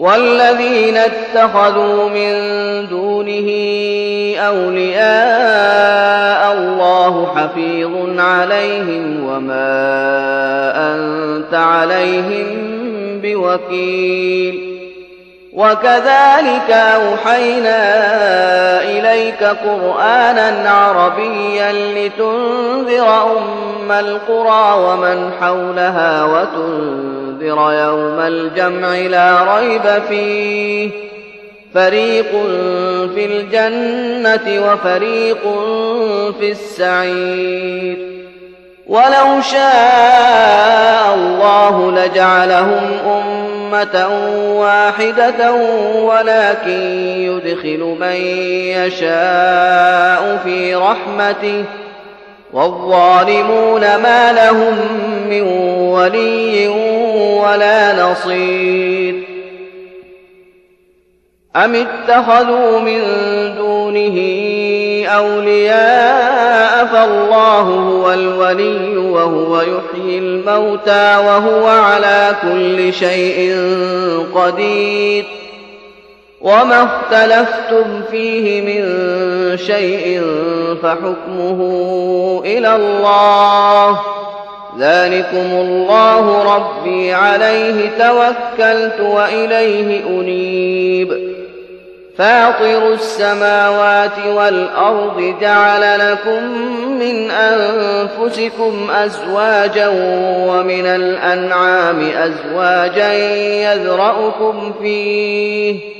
والذين اتخذوا من دونه أولياء الله حفيظ عليهم وما أنت عليهم بوكيل. وكذلك أوحينا إليك قرآنا عربيا لتنذر أم القرى ومن حولها وتنذر يوم الجمع لا ريب فيه. فريق في الجنة وفريق في السعير. ولو شاء الله لجعلهم أمة واحدة ولكن يدخل من يشاء في رحمته. والظالمون ما لهم من ولي ولا نصير. أم اتخذوا من دونه أولياء فالله هو الولي وهو يحيي الموتى وهو على كل شيء قدير. وما اختلفتم فيه من شيء فحكمه إلى الله ذلكم الله ربي عليه توكلت وإليه أنيب فاطر السماوات والأرض جعل لكم من أنفسكم أزواجا ومن الأنعام أزواجا يذرأكم فيه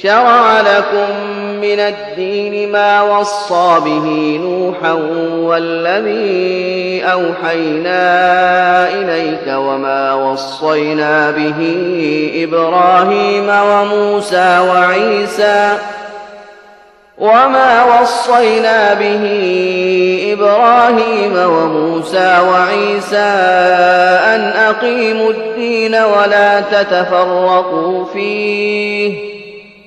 شرع لكم من الدين ما وصى به نوحا والذي أوحينا إليك وما وصينا به إبراهيم وموسى وعيسى وما وصينا به إبراهيم وموسى وعيسى أن أقيموا الدين ولا تتفرقوا فيه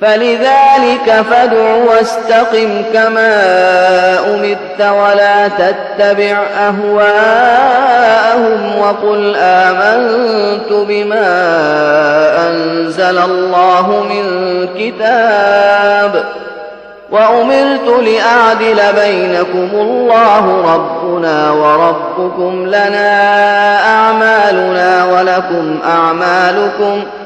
فلذلك فادع واستقم كما أمرت ولا تتبع أهواءهم وقل آمنت بما أنزل الله من كتاب وأمرت لأعدل بينكم الله ربنا وربكم لنا أعمالنا ولكم أعمالكم ۖ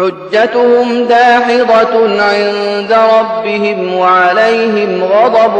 حجتهم داحضة عند ربهم وعليهم غضب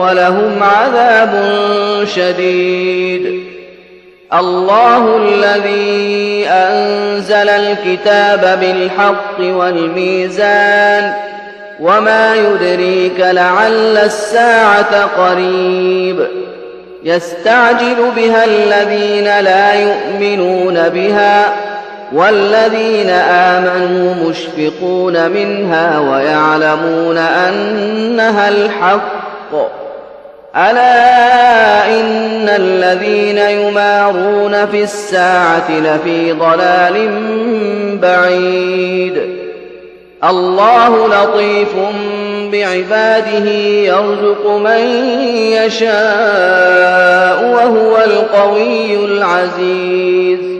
ولهم عذاب شديد. الله الذي أنزل الكتاب بالحق والميزان وما يدريك لعل الساعة قريب. يستعجل بها الذين لا يؤمنون بها والذين آمنوا مشفقون منها ويعلمون أنها الحق. ألا إن الذين يمارون في الساعة لفي ضلال بعيد. الله لطيف بعباده يرزق من يشاء وهو القوي العزيز.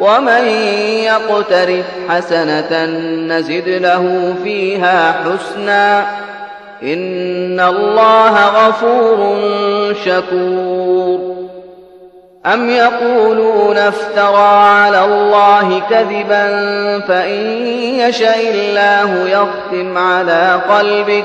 ومن يقترف حسنة نزد له فيها حسنا إن الله غفور شكور. أم يقولون افترى على الله كذبا فإن يشأ الله يختم على قلبك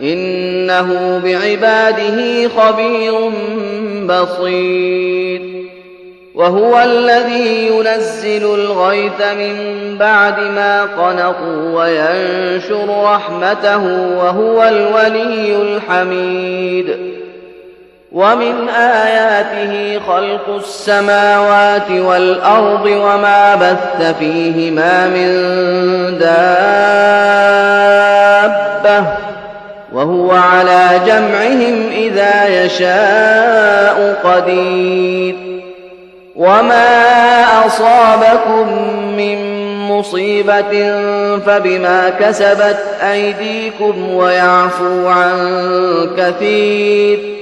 إنه بعباده خبير بصير. وهو الذي ينزل الغيث من بعد ما قنطوا وينشر رحمته وهو الولي الحميد. ومن آياته خلق السماوات والأرض وما بث فيهما من دابة. وهو على جمعهم إذا يشاء قدير. وما أصابكم من مصيبة فبما كسبت أيديكم ويعفو عن كثير.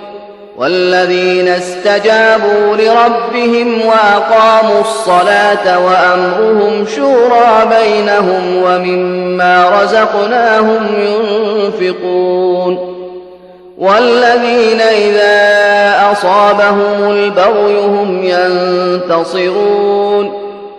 والذين استجابوا لربهم وأقاموا الصلاة وأمرهم شورى بينهم ومما رزقناهم ينفقون والذين إذا أصابهم البغي هم ينتصرون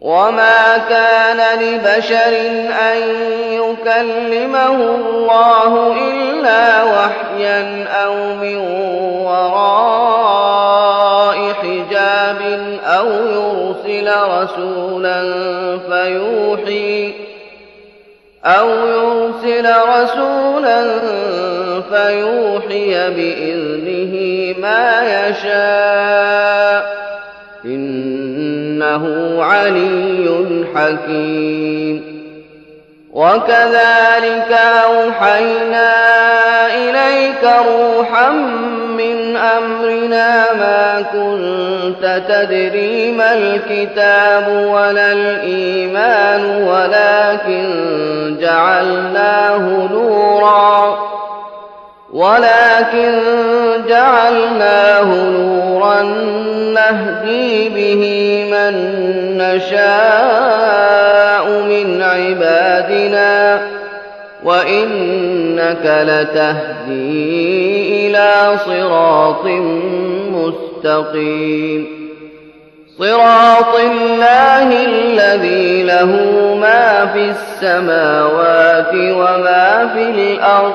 وما كان لبشر أن يكلمه الله إلا وحيا أو من وراء حجاب أو يرسل رسولا فيوحي أو يرسل رسولا فيوحي بإذنه ما يشاء إنه علي حكيم. وكذلك أوحينا إليك روحا من أمرنا ما كنت تدري ما الكتاب ولا الإيمان ولكن جعلناه نورا. ولكن جعلناه نورا نهدي به من نشاء من عبادنا وإنك لتهدي إلى صراط مستقيم. صراط الله الذي له ما في السماوات وما في الأرض